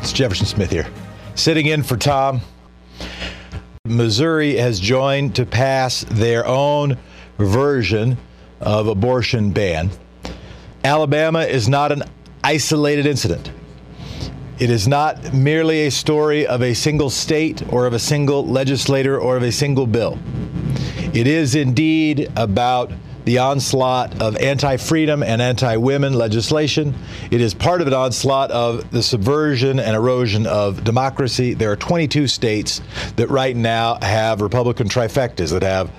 It's Jefferson Smith here, sitting in for Thom. Missouri has joined to pass their own version of abortion ban. Alabama is not an isolated incident. It is not merely a story of a single state or of a single legislator or of a single bill. It is indeed about the onslaught of anti freedom and anti women legislation. It is part of an onslaught of the subversion and erosion of democracy. There are 22 states that right now have Republican trifectas that have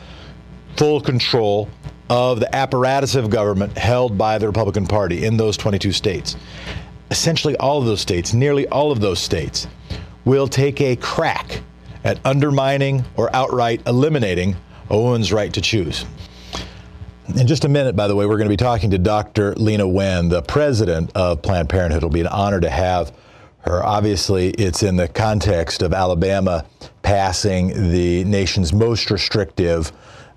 full control of the apparatus of government held by the Republican Party in those 22 states. Essentially, all of those states, nearly all of those states, will take a crack at undermining or outright eliminating Owen's right to choose. In just a minute, by the way, we're going to be talking to Dr. Leana Wen, the president of Planned Parenthood. It'll be an honor to have her. Obviously, it's in the context of Alabama passing the nation's most restrictive,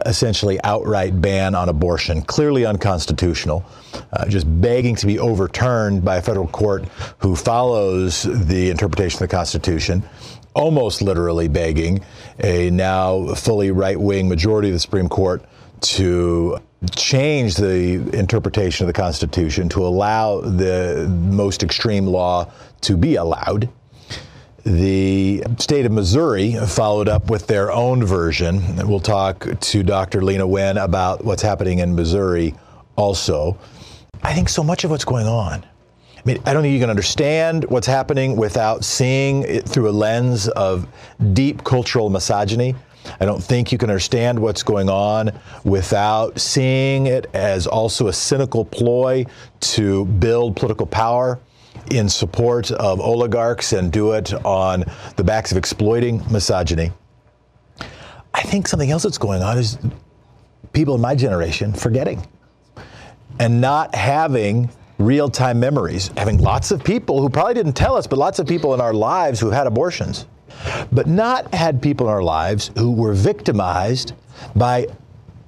essentially outright ban on abortion, clearly unconstitutional, uh, just begging to be overturned by a federal court who follows the interpretation of the Constitution almost literally begging a now fully right wing majority of the Supreme Court to change the interpretation of the Constitution to allow the most extreme law to be allowed. The state of Missouri followed up with their own version. We'll talk to Dr. Leana Wen about what's happening in Missouri also. I think so much of what's going on. I mean, I don't think you can understand what's happening without seeing it through a lens of deep cultural misogyny. I don't think you can understand what's going on without seeing it as also a cynical ploy to build political power in support of oligarchs and do it on the backs of exploiting misogyny. I think something else that's going on is people in my generation forgetting and not having real time memories, having lots of people who probably didn't tell us, but lots of people in our lives who had abortions but not had people in our lives who were victimized by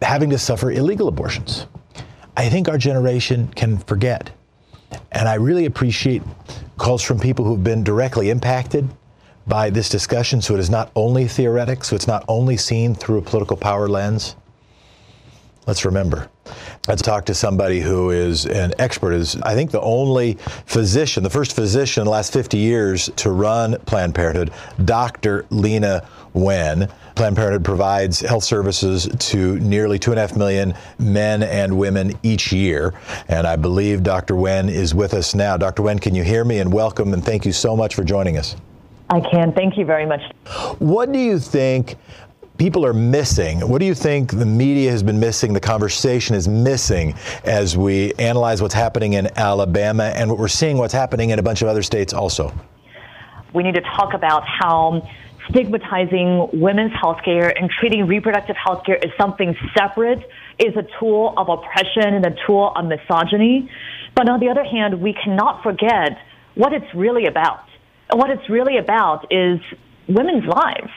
having to suffer illegal abortions. I think our generation can forget. And I really appreciate calls from people who've been directly impacted by this discussion so it is not only theoretic, so it's not only seen through a political power lens. Let's remember. Let's talk to somebody who is an expert, is I think the only physician, the first physician in the last 50 years to run Planned Parenthood, Dr. Leana Wen. Planned Parenthood provides health services to nearly two and a half million men and women each year. And I believe Dr. Wen is with us now. Dr. Wen, can you hear me? And welcome and thank you so much for joining us. I can. Thank you very much. What do you think people are missing? What do you think the media has been missing, the conversation is missing as we analyze what's happening in Alabama and what we're seeing what's happening in a bunch of other states also? We need to talk about how stigmatizing women's health care and treating reproductive health care as something separate is a tool of oppression and a tool of misogyny. But on the other hand, we cannot forget what it's really about. what it's really about is women's lives.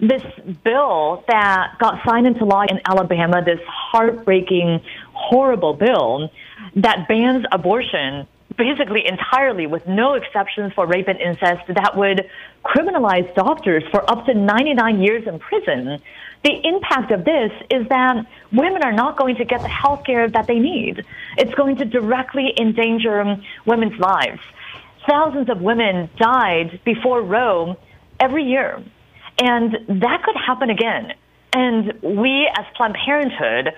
This bill that got signed into law in Alabama, this heartbreaking, horrible bill that bans abortion basically entirely with no exceptions for rape and incest that would criminalize doctors for up to 99 years in prison. The impact of this is that women are not going to get the health care that they need. It's going to directly endanger women's lives. Thousands of women died before Roe every year. And that could happen again. And we as Planned Parenthood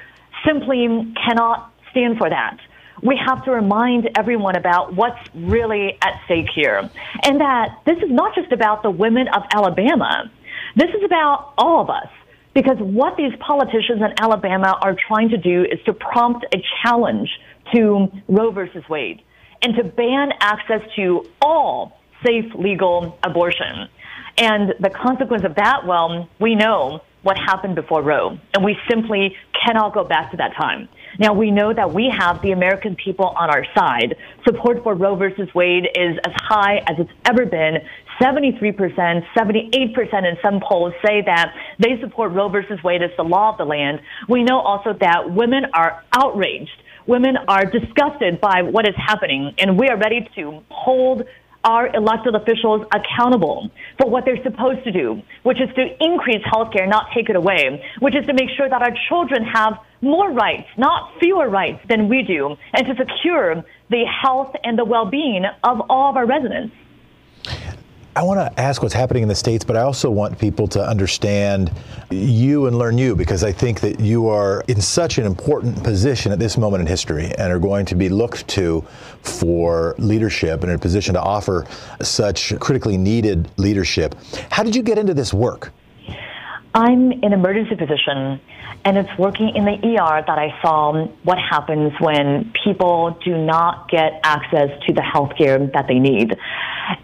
simply cannot stand for that we have to remind everyone about what's really at stake here. And that this is not just about the women of Alabama. This is about all of us. Because what these politicians in Alabama are trying to do is to prompt a challenge to Roe versus Wade and to ban access to all safe, legal abortion. And the consequence of that, well, we know what happened before Roe, and we simply cannot go back to that time. Now, we know that we have the American people on our side. Support for Roe versus Wade is as high as it's ever been. 73%, 78% in some polls say that they support Roe versus Wade as the law of the land. We know also that women are outraged. Women are disgusted by what is happening, and we are ready to hold our elected officials accountable for what they're supposed to do, which is to increase healthcare, not take it away, which is to make sure that our children have more rights, not fewer rights than we do, and to secure the health and the well-being of all of our residents. I want to ask what's happening in the States, but I also want people to understand you and learn you because I think that you are in such an important position at this moment in history and are going to be looked to for leadership and in a position to offer such critically needed leadership. How did you get into this work? I'm an emergency physician, and it's working in the ER that I saw what happens when people do not get access to the health care that they need.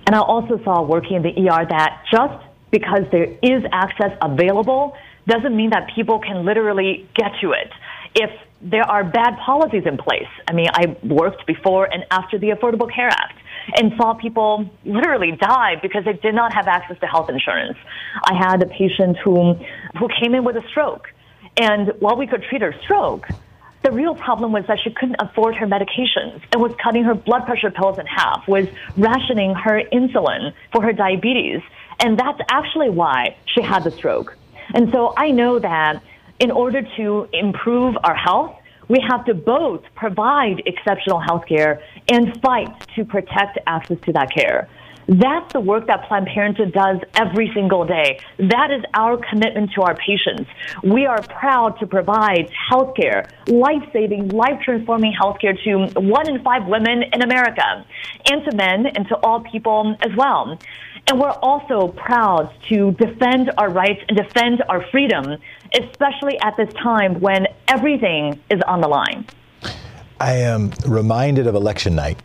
And I also saw working in the ER that just because there is access available doesn't mean that people can literally get to it. If there are bad policies in place, I mean, I worked before and after the Affordable Care Act and saw people literally die because they did not have access to health insurance. I had a patient who, who came in with a stroke. And while we could treat her stroke, the real problem was that she couldn't afford her medications and was cutting her blood pressure pills in half, was rationing her insulin for her diabetes. And that's actually why she had the stroke. And so I know that in order to improve our health, we have to both provide exceptional health care and fight to protect access to that care. That's the work that Planned Parenthood does every single day. That is our commitment to our patients. We are proud to provide health care, life saving, life transforming health care to one in five women in America and to men and to all people as well. And we're also proud to defend our rights and defend our freedom, especially at this time when everything is on the line. I am reminded of election night.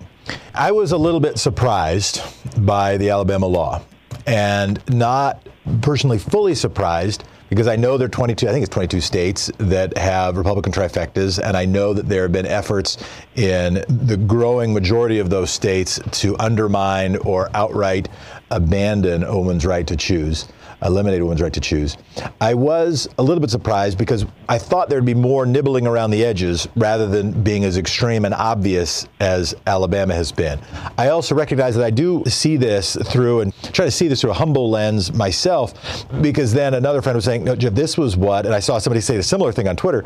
I was a little bit surprised by the Alabama law and not personally fully surprised because I know there are 22, I think it's 22 states that have Republican trifectas, and I know that there have been efforts in the growing majority of those states to undermine or outright abandon a woman's right to choose eliminate a woman's right to choose. I was a little bit surprised because I thought there'd be more nibbling around the edges rather than being as extreme and obvious as Alabama has been. I also recognize that I do see this through and try to see this through a humble lens myself because then another friend was saying, no, Jeff, this was what, and I saw somebody say a similar thing on Twitter.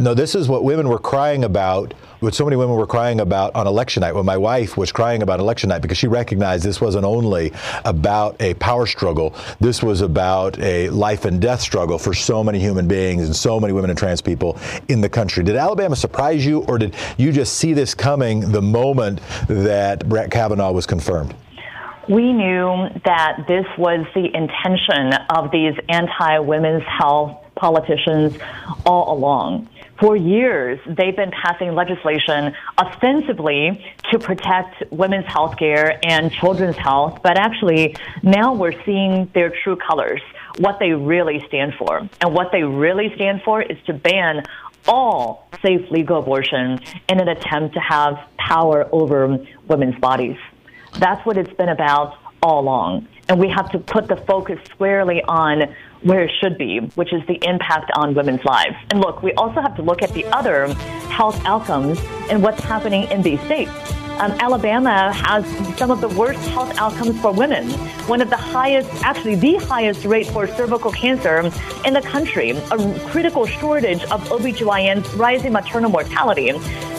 No, this is what women were crying about, what so many women were crying about on election night, when my wife was crying about election night because she recognized this wasn't only about a power struggle, this was about a life and death struggle for so many human beings and so many women and trans people in the country. Did Alabama surprise you, or did you just see this coming the moment that Brett Kavanaugh was confirmed? We knew that this was the intention of these anti women's health politicians all along for years, they've been passing legislation ostensibly to protect women's health care and children's health, but actually now we're seeing their true colors, what they really stand for. And what they really stand for is to ban all safe legal abortion in an attempt to have power over women's bodies. That's what it's been about all along. And we have to put the focus squarely on where it should be, which is the impact on women's lives. And look, we also have to look at the other health outcomes and what's happening in these states. Um, Alabama has some of the worst health outcomes for women, one of the highest, actually the highest rate for cervical cancer in the country, a critical shortage of OBGYNs, rising maternal mortality.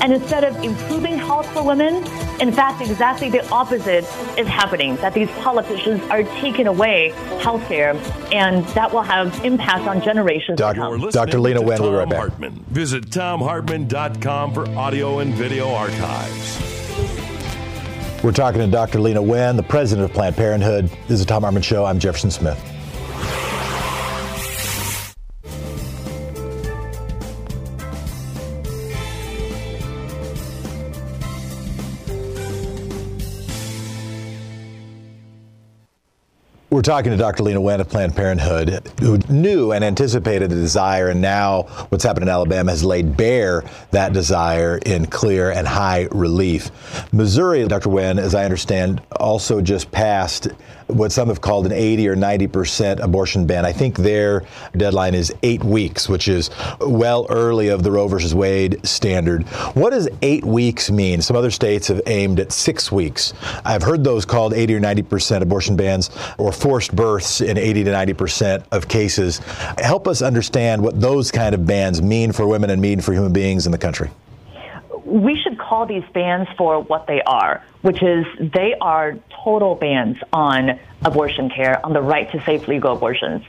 And instead of improving health for women, in fact, exactly the opposite is happening, that these politicians are taking away health care, and that will have impact on generations Doc- to come. Dr. Leana Wen will be right back. Hartmann. Visit thomhartmann.com for audio and video archives. We're talking to Dr. Leana Wen, the president of Planned Parenthood. This is the Thom Hartmann Show. I'm Jefferson Smith. We're talking to Dr. Leana Wen of Planned Parenthood, who knew and anticipated the desire, and now what's happened in Alabama has laid bare that desire in clear and high relief. Missouri, Dr. Wen, as I understand, also just passed what some have called an 80 or 90 percent abortion ban. I think their deadline is eight weeks, which is well early of the Roe versus Wade standard. What does eight weeks mean? Some other states have aimed at six weeks. I've heard those called 80 or 90 percent abortion bans or forced births in 80 to 90 percent of cases. Help us understand what those kind of bans mean for women and mean for human beings in the country. We should call these bans for what they are, which is they are total bans on abortion care, on the right to safe legal abortions.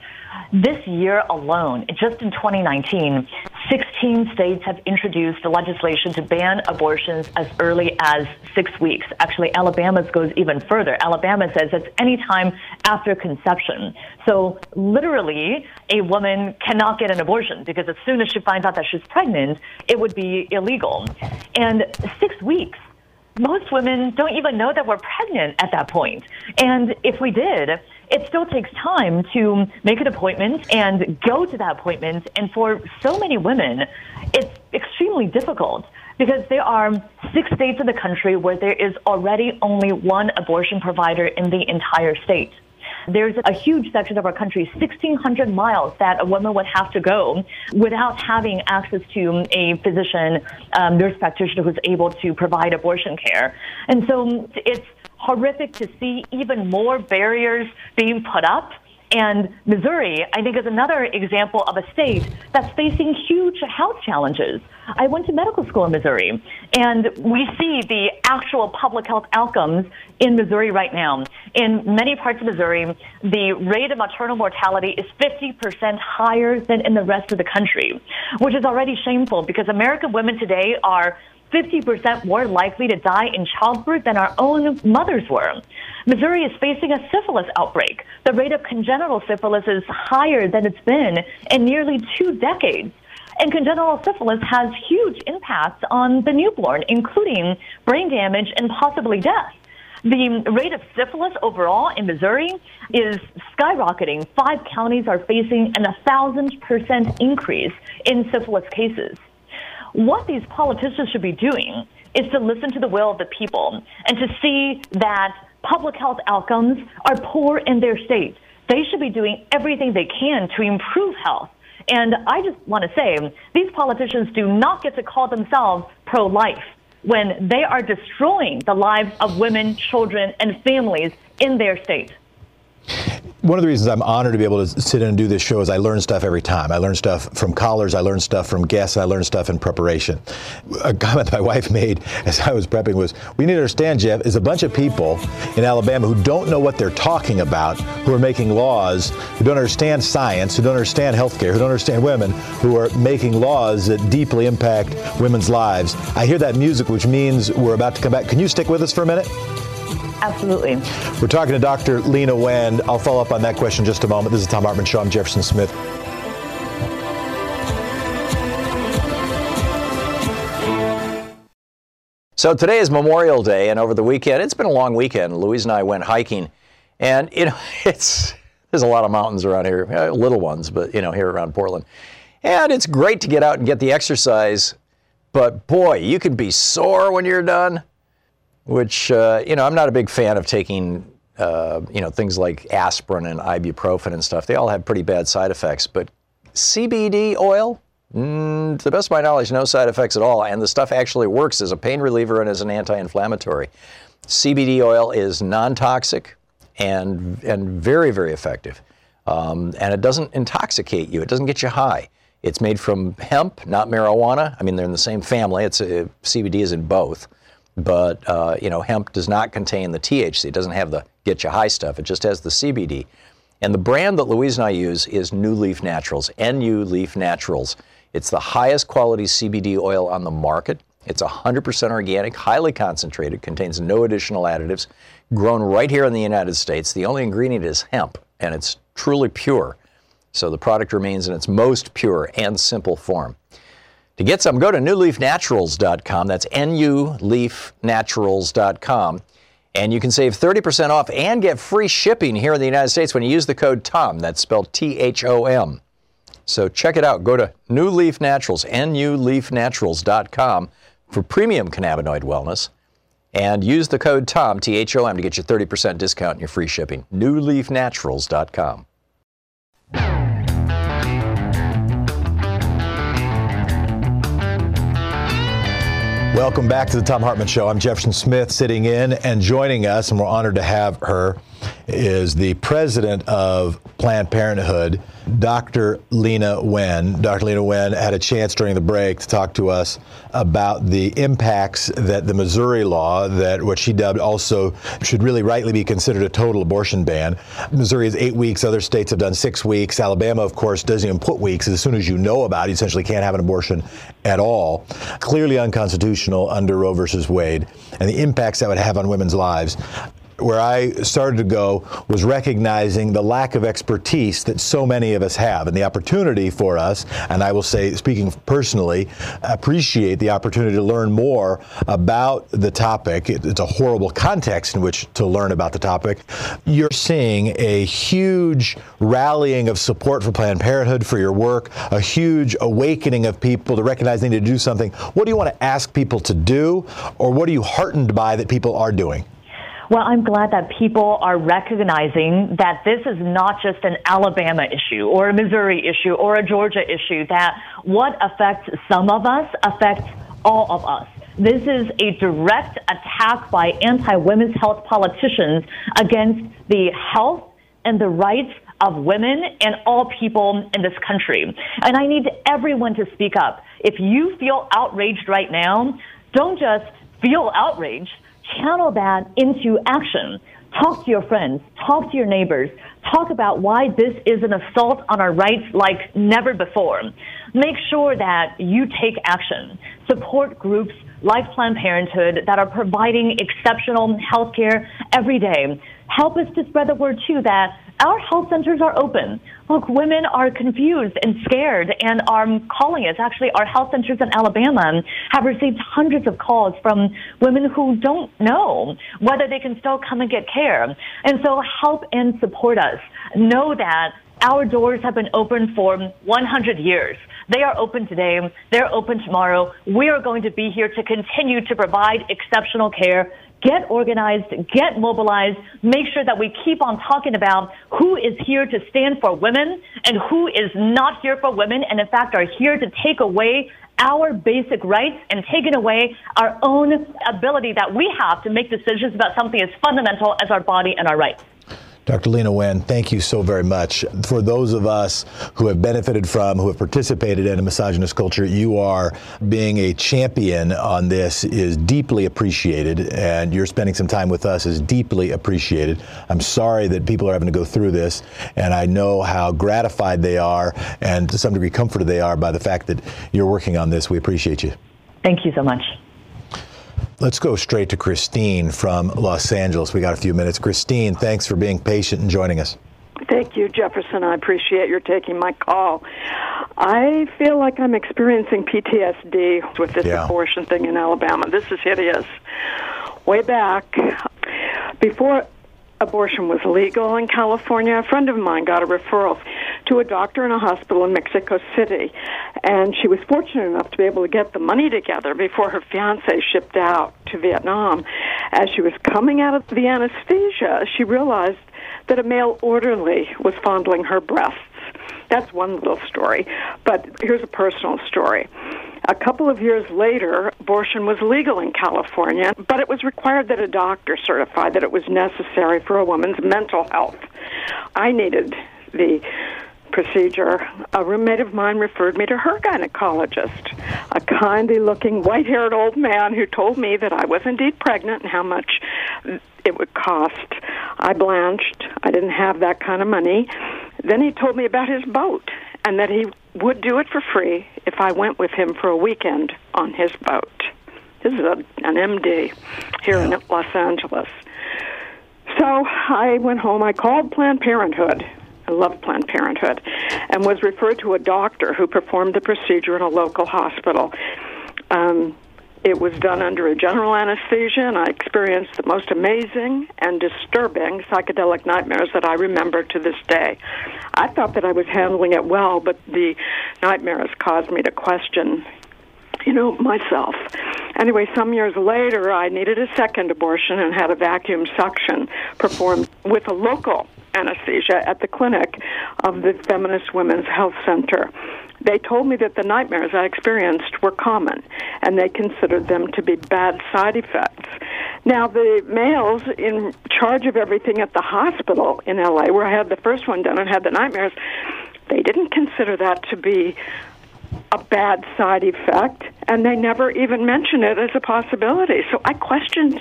This year alone, just in 2019, 16 states have introduced legislation to ban abortions as early as six weeks. Actually, Alabama's goes even further. Alabama says it's any time after conception. So literally, a woman cannot get an abortion because as soon as she finds out that she's pregnant, it would be illegal. And six weeks most women don't even know that we're pregnant at that point. And if we did, it still takes time to make an appointment and go to that appointment. And for so many women, it's extremely difficult because there are six states in the country where there is already only one abortion provider in the entire state. There's a huge section of our country, 1,600 miles, that a woman would have to go without having access to a physician, um, nurse practitioner who's able to provide abortion care. And so it's horrific to see even more barriers being put up. And Missouri, I think, is another example of a state that's facing huge health challenges. I went to medical school in Missouri, and we see the actual public health outcomes in Missouri right now. In many parts of Missouri, the rate of maternal mortality is 50% higher than in the rest of the country, which is already shameful because American women today are 50% more likely to die in childbirth than our own mothers were. Missouri is facing a syphilis outbreak. The rate of congenital syphilis is higher than it's been in nearly two decades. And congenital syphilis has huge impacts on the newborn, including brain damage and possibly death. The rate of syphilis overall in Missouri is skyrocketing. Five counties are facing an 1,000% increase in syphilis cases. What these politicians should be doing is to listen to the will of the people and to see that public health outcomes are poor in their state. They should be doing everything they can to improve health. And I just want to say these politicians do not get to call themselves pro life when they are destroying the lives of women, children, and families in their state. One of the reasons I'm honored to be able to sit in and do this show is I learn stuff every time. I learn stuff from callers, I learn stuff from guests, I learn stuff in preparation. A comment my wife made as I was prepping was, we need to understand, Jeff, is a bunch of people in Alabama who don't know what they're talking about, who are making laws, who don't understand science, who don't understand healthcare, who don't understand women, who are making laws that deeply impact women's lives. I hear that music, which means we're about to come back. Can you stick with us for a minute? Absolutely. We're talking to Dr. Leana Wen. I'll follow up on that question in just a moment. This is Thom Hartmann Show. I'm Jefferson Smith. So today is Memorial Day, and over the weekend, it's been a long weekend. Louise and I went hiking, and you know, it's there's a lot of mountains around here, uh, little ones, but you know, here around Portland, and it's great to get out and get the exercise. But boy, you can be sore when you're done. Which uh, you know, I'm not a big fan of taking uh, you know, things like aspirin and ibuprofen and stuff, they all have pretty bad side effects. But CBD oil, mm, to the best of my knowledge, no side effects at all. And the stuff actually works as a pain reliever and as an anti inflammatory. CBD oil is non toxic and, and very, very effective. Um, and it doesn't intoxicate you, it doesn't get you high. It's made from hemp, not marijuana. I mean, they're in the same family. It's a, CBD is in both, but uh, you know, hemp does not contain the THC. It doesn't have the get you high stuff. It just has the CBD. And the brand that Louise and I use is NuLeaf Naturals, NU Leaf Naturals. It's the highest quality CBD oil on the market. It's 100% organic, highly concentrated, contains no additional additives, grown right here in the United States. The only ingredient is hemp, and it's truly pure. So the product remains in its most pure and simple form. To get some, go to nuleafnaturals.com. That's nuleafnaturals.com. And you can save 30% off and get free shipping here in the United States when you use the code TOM. That's spelled T H O M. So check it out. Go to NuLeaf Naturals, for premium cannabinoid wellness. And use the code TOM, T H O M, to get your 30% discount and your free shipping. NuLeafNaturals.com. Welcome back to the Thom Hartmann Show. I'm Jefferson Smith sitting in and joining us, and we're honored to have her, is the president of Planned Parenthood, Dr. Leana Wen. Dr. Leana Wen had a chance during the break to talk to us about the impacts that the Missouri law, that what she dubbed also should really rightly be considered a total abortion ban. Missouri is eight weeks, other states have done six weeks. Alabama, of course, doesn't even put weeks. As soon as you know about it, you essentially can't have an abortion at all. Clearly unconstitutional under Roe versus Wade, and the impacts that would have on women's lives where I started to go was recognizing the lack of expertise that so many of us have and the opportunity for us, and I will say, speaking personally, appreciate the opportunity to learn more about the topic. It's a horrible context in which to learn about the topic. You're seeing a huge rallying of support for Planned Parenthood, for your work, a huge awakening of people to recognize they need to do something. What do you want to ask people to do, or what are you heartened by that people are doing? Well, I'm glad that people are recognizing that this is not just an Alabama issue or a Missouri issue or a Georgia issue, that what affects some of us affects all of us. This is a direct attack by anti women's health politicians against the health and the rights of women and all people in this country. And I need everyone to speak up. If you feel outraged right now, don't just feel outraged channel that into action. Talk to your friends, talk to your neighbors, talk about why this is an assault on our rights like never before. Make sure that you take action. Support groups like Planned Parenthood that are providing exceptional health care every day. Help us to spread the word too that our health centers are open. Look, women are confused and scared and are calling us. Actually, our health centers in Alabama have received hundreds of calls from women who don't know whether they can still come and get care. And so help and support us. Know that our doors have been open for 100 years. They are open today. They're open tomorrow. We are going to be here to continue to provide exceptional care get organized, get mobilized, make sure that we keep on talking about who is here to stand for women and who is not here for women and in fact are here to take away our basic rights and taking away our own ability that we have to make decisions about something as fundamental as our body and our rights. Dr. Leana Wen, thank you so very much. For those of us who have benefited from, who have participated in a misogynist culture, you are being a champion on this is deeply appreciated, and you're spending some time with us is deeply appreciated. I'm sorry that people are having to go through this, and I know how gratified they are and to some degree comforted they are by the fact that you're working on this. We appreciate you. Thank you so much. Let's go straight to Christine from Los Angeles. We got a few minutes. Christine, thanks for being patient and joining us. Thank you, Jefferson. I appreciate your taking my call. I feel like I'm experiencing PTSD with this yeah. abortion thing in Alabama. This is hideous. Way back, before abortion was legal in California, a friend of mine got a referral to a doctor in a hospital in Mexico City. And she was fortunate enough to be able to get the money together before her fiance shipped out to Vietnam. As she was coming out of the anesthesia, she realized that a male orderly was fondling her breasts. That's one little story. But here's a personal story. A couple of years later, abortion was legal in California, but it was required that a doctor certify that it was necessary for a woman's mental health. I needed the procedure, a roommate of mine referred me to her gynecologist, a kindly looking, white haired old man who told me that I was indeed pregnant and how much it would cost. I blanched. I didn't have that kind of money. Then he told me about his boat and that he would do it for free if I went with him for a weekend on his boat. This is a, an MD here in Los Angeles. So I went home. I called Planned Parenthood I love Planned Parenthood, and was referred to a doctor who performed the procedure in a local hospital. Um, it was done under a general anesthesia, and I experienced the most amazing and disturbing psychedelic nightmares that I remember to this day. I thought that I was handling it well, but the nightmares caused me to question, you know, myself. Anyway, some years later, I needed a second abortion and had a vacuum suction performed with a local anesthesia at the clinic of the Feminist Women's Health Center. They told me that the nightmares I experienced were common, and they considered them to be bad side effects. Now, the males in charge of everything at the hospital in LA, where I had the first one done and had the nightmares, they didn't consider that to be a bad side effect, and they never even mentioned it as a possibility. So I questioned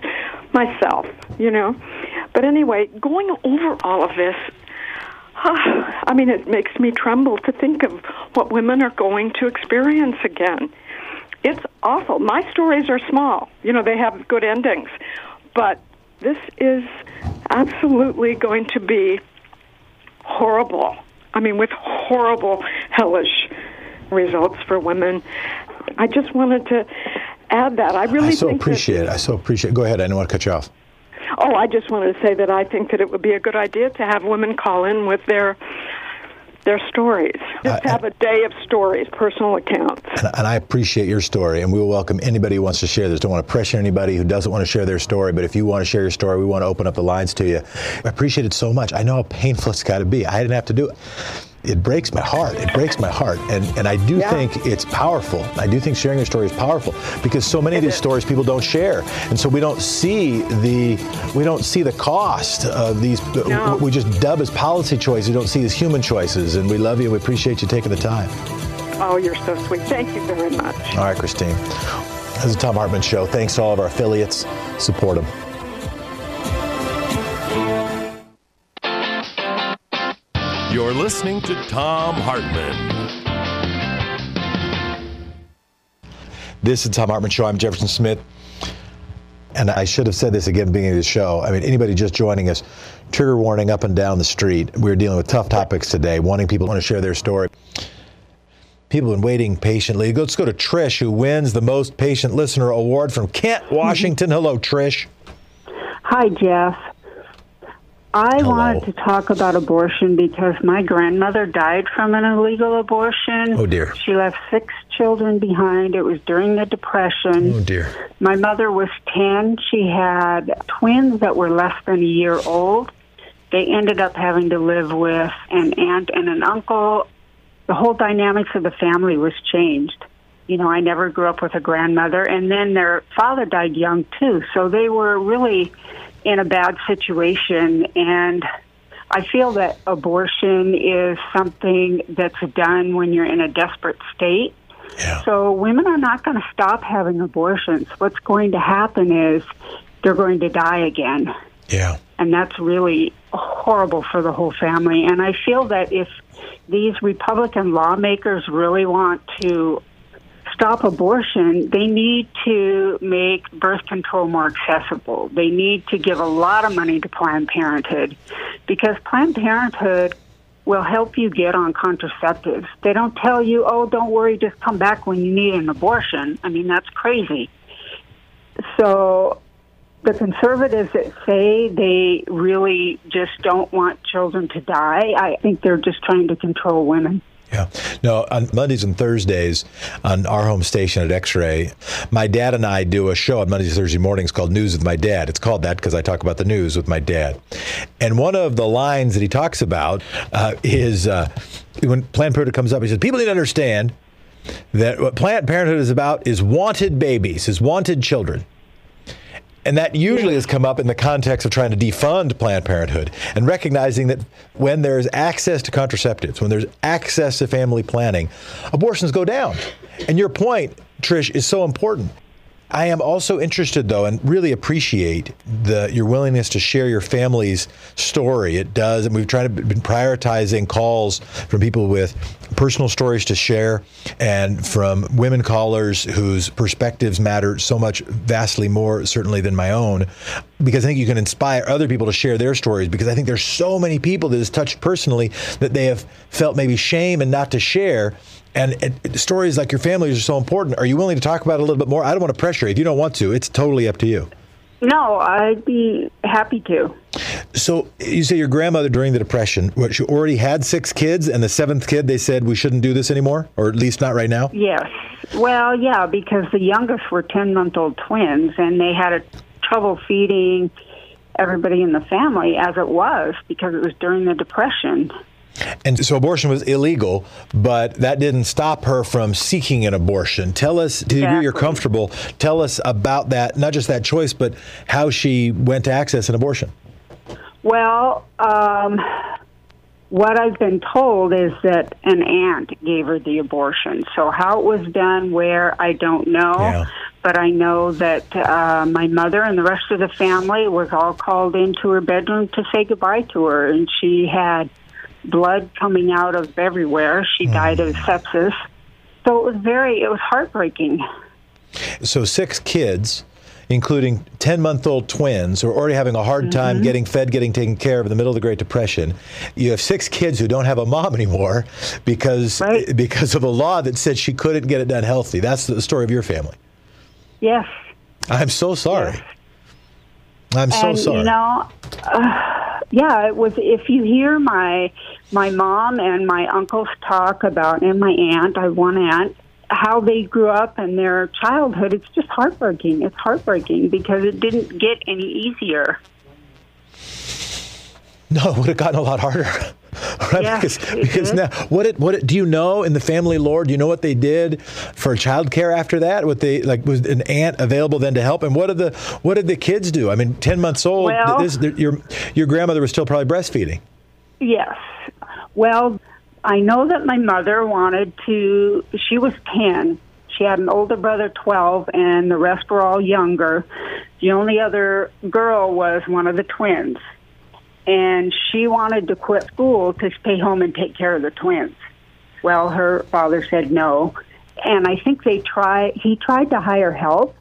myself, you know. But anyway, going over all of this, I mean, it makes me tremble to think of what women are going to experience again. It's awful. My stories are small, you know, they have good endings. But this is absolutely going to be horrible. I mean, with horrible, hellish results for women. I just wanted to add that. I really I so appreciate that, it. I so appreciate it. Go ahead. I didn't want to cut you off. Oh, I just wanted to say that I think that it would be a good idea to have women call in with their their stories. Just Uh, have a day of stories, personal accounts. And, and I appreciate your story, and we will welcome anybody who wants to share this. Don't want to pressure anybody who doesn't want to share their story, but if you want to share your story, we want to open up the lines to you. I appreciate it so much. I know how painful it's got to be. I didn't have to do it. It breaks my heart. It breaks my heart. And, and I do Yeah. think it's powerful. I do think sharing your story is powerful because so many of these stories people don't share. And so we don't see the we don't see the cost of these No. we just dub as policy choices, we don't see as human choices. And we love you. and We appreciate you taking the time. Oh, you're so sweet. Thank you very much. All right, Christine. This is the Thom Hartmann Show. Thanks to all of our affiliates. Support them. You're listening to Thom Hartmann. This is Thom Hartmann Show. I'm Jefferson Smith. And I should have said this again at the beginning of the show. I mean, anybody just joining us, trigger warning up and down the street. We're dealing with tough topics today, wanting people to want to share their story. People have been waiting patiently. Let's go to Trish, who wins the Most Patient Listener Award from Kent, mm-hmm. Washington. Hello, Trish. Hi, Jeff. I Hello. wanted to talk about abortion because my grandmother died from an illegal abortion. Oh, dear. She left six children behind. It was during the Depression. Oh, dear. My mother was 10. She had twins that were less than a year old. They ended up having to live with an aunt and an uncle. The whole dynamics of the family was changed. You know, I never grew up with a grandmother, and then their father died young too. So they were really in a bad situation. And I feel that abortion is something that's done when you're in a desperate state. Yeah. So women are not going to stop having abortions. What's going to happen is they're going to die again. Yeah. And that's really horrible for the whole family. And I feel that if these Republican lawmakers really want to stop abortion, they need to make birth control more accessible. They need to give a lot of money to Planned Parenthood because Planned Parenthood will help you get on contraceptives. They don't tell you, oh, don't worry, just come back when you need an abortion. I mean, that's crazy. So the conservatives that say they really just don't want children to die, I think they're just trying to control women. Yeah. No, on Mondays and Thursdays on our home station at X Ray, my dad and I do a show on Mondays and Thursday mornings called News with My Dad. It's called that because I talk about the news with my dad. And one of the lines that he talks about uh, is uh, when Planned Parenthood comes up, he says, People need to understand that what Planned Parenthood is about is wanted babies, is wanted children. And that usually has come up in the context of trying to defund Planned Parenthood and recognizing that when there's access to contraceptives, when there's access to family planning, abortions go down. And your point, Trish, is so important. I am also interested, though, and really appreciate the your willingness to share your family's story. It does, and we've tried to been prioritizing calls from people with personal stories to share, and from women callers whose perspectives matter so much, vastly more certainly than my own, because I think you can inspire other people to share their stories. Because I think there's so many people that is touched personally that they have felt maybe shame and not to share. And, stories like your families are so important. Are you willing to talk about it a little bit more? I don't want to pressure you. If you don't want to, it's totally up to you. No, I'd be happy to. So you say your grandmother during the depression, what she already had six kids, and the seventh kid they said we shouldn't do this anymore, or at least not right now. Yes. Well, yeah, because the youngest were ten month old twins, and they had a trouble feeding everybody in the family as it was because it was during the depression. And so abortion was illegal, but that didn't stop her from seeking an abortion. Tell us, to the degree you're comfortable, tell us about that, not just that choice, but how she went to access an abortion. Well, um, what I've been told is that an aunt gave her the abortion. So how it was done, where, I don't know. Yeah. But I know that uh, my mother and the rest of the family was all called into her bedroom to say goodbye to her, and she had blood coming out of everywhere. She mm. died of sepsis. So it was very, it was heartbreaking. So six kids, including 10 month old twins who are already having a hard time mm-hmm. getting fed, getting taken care of in the middle of the Great Depression. You have six kids who don't have a mom anymore because, right. because of a law that said she couldn't get it done healthy. That's the story of your family. Yes. I'm so sorry. Yes. I'm so and, sorry. You know, uh, yeah, it was. If you hear my my mom and my uncles talk about, and my aunt, I have one aunt, how they grew up and their childhood, it's just heartbreaking. It's heartbreaking because it didn't get any easier. No, it would have gotten a lot harder. right? Yeah, because mm-hmm. because now what did what did, do you know in the family lore? Do you know what they did for childcare after that? What they like was an aunt available then to help? And what did the what did the kids do? I mean, ten months old. Well, this, your your grandmother was still probably breastfeeding. Yes. Well, I know that my mother wanted to. She was ten. She had an older brother, 12, and the rest were all younger. The only other girl was one of the twins and she wanted to quit school to stay home and take care of the twins. Well, her father said no, and I think they try. He tried to hire help,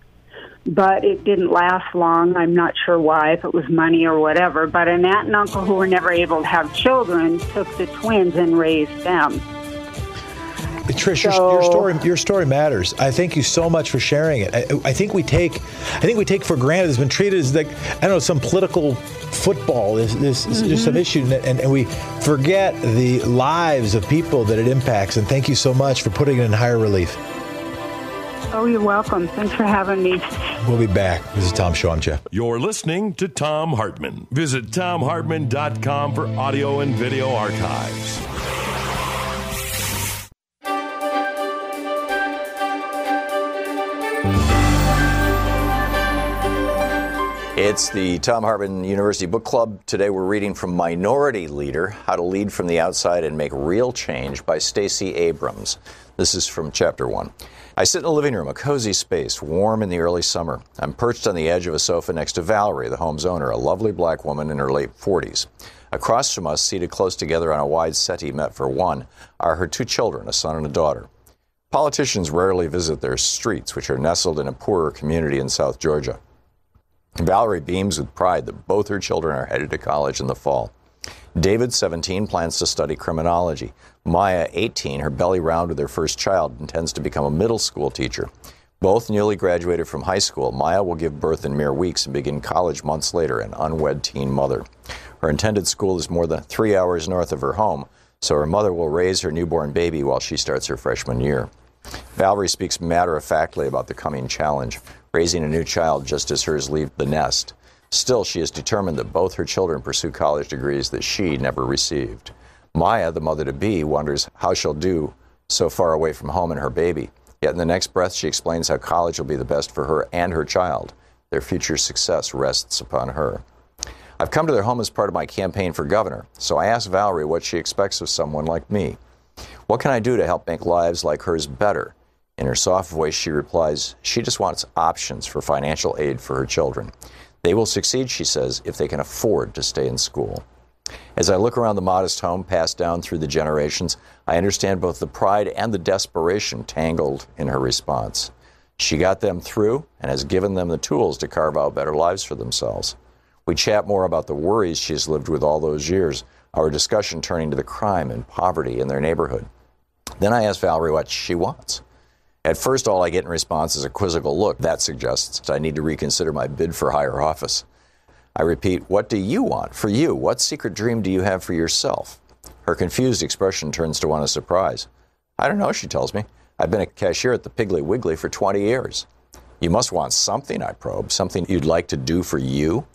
but it didn't last long. I'm not sure why, if it was money or whatever. But an aunt and uncle who were never able to have children took the twins and raised them. Trish, so, your, your, story your story matters. I thank you so much for sharing it. I, I, think we take I think we take for granted it's been treated as like I don't know some political football. This this mm-hmm. is just some issue, and, and we forget the lives of people that it impacts. And thank you so much for putting it in higher relief. Oh, you're welcome. Thanks for having me. We'll be back. This is Thom Show. I'm Jeff. You're listening to Thom Hartmann. Visit thomhartmann.com for audio and video archives. It's the Thom Hartmann University Book Club. Today we're reading from Minority Leader How to Lead from the Outside and Make Real Change by Stacey Abrams. This is from chapter one. I sit in a living room, a cozy space, warm in the early summer. I'm perched on the edge of a sofa next to Valerie, the home's owner, a lovely black woman in her late 40s. Across from us, seated close together on a wide settee met for one, are her two children, a son and a daughter. Politicians rarely visit their streets, which are nestled in a poorer community in South Georgia. Valerie beams with pride that both her children are headed to college in the fall. David, 17, plans to study criminology. Maya, 18, her belly round with her first child, intends to become a middle school teacher. Both newly graduated from high school, Maya will give birth in mere weeks and begin college months later, an unwed teen mother. Her intended school is more than three hours north of her home, so her mother will raise her newborn baby while she starts her freshman year. Valerie speaks matter of factly about the coming challenge, raising a new child just as hers leave the nest. Still, she is determined that both her children pursue college degrees that she never received. Maya, the mother to be, wonders how she'll do so far away from home and her baby. Yet in the next breath, she explains how college will be the best for her and her child. Their future success rests upon her. I've come to their home as part of my campaign for governor, so I asked Valerie what she expects of someone like me. What can I do to help make lives like hers better? In her soft voice, she replies, she just wants options for financial aid for her children. They will succeed, she says, if they can afford to stay in school. As I look around the modest home passed down through the generations, I understand both the pride and the desperation tangled in her response. She got them through and has given them the tools to carve out better lives for themselves. We chat more about the worries she's lived with all those years, our discussion turning to the crime and poverty in their neighborhood. Then I ask Valerie what she wants. At first, all I get in response is a quizzical look. That suggests I need to reconsider my bid for higher office. I repeat, What do you want for you? What secret dream do you have for yourself? Her confused expression turns to one of surprise. I don't know, she tells me. I've been a cashier at the Piggly Wiggly for 20 years. You must want something, I probe, something you'd like to do for you?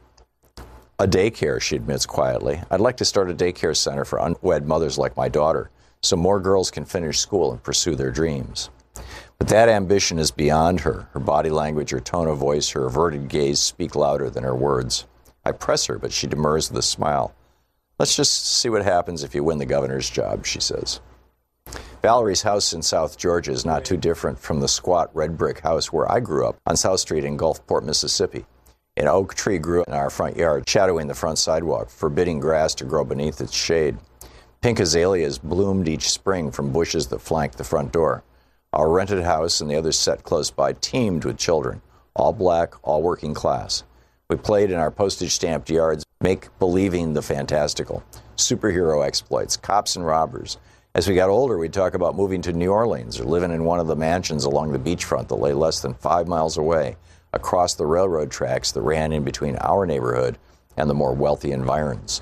A daycare, she admits quietly. I'd like to start a daycare center for unwed mothers like my daughter, so more girls can finish school and pursue their dreams. But that ambition is beyond her. Her body language, her tone of voice, her averted gaze speak louder than her words. I press her, but she demurs with a smile. Let's just see what happens if you win the governor's job, she says. Valerie's house in South Georgia is not too different from the squat red brick house where I grew up on South Street in Gulfport, Mississippi. An oak tree grew in our front yard, shadowing the front sidewalk, forbidding grass to grow beneath its shade. Pink azaleas bloomed each spring from bushes that flanked the front door. Our rented house and the other set close by teemed with children, all black, all working class. We played in our postage stamped yards, make believing the fantastical, superhero exploits, cops and robbers. As we got older, we'd talk about moving to New Orleans or living in one of the mansions along the beachfront that lay less than five miles away across the railroad tracks that ran in between our neighborhood and the more wealthy environs.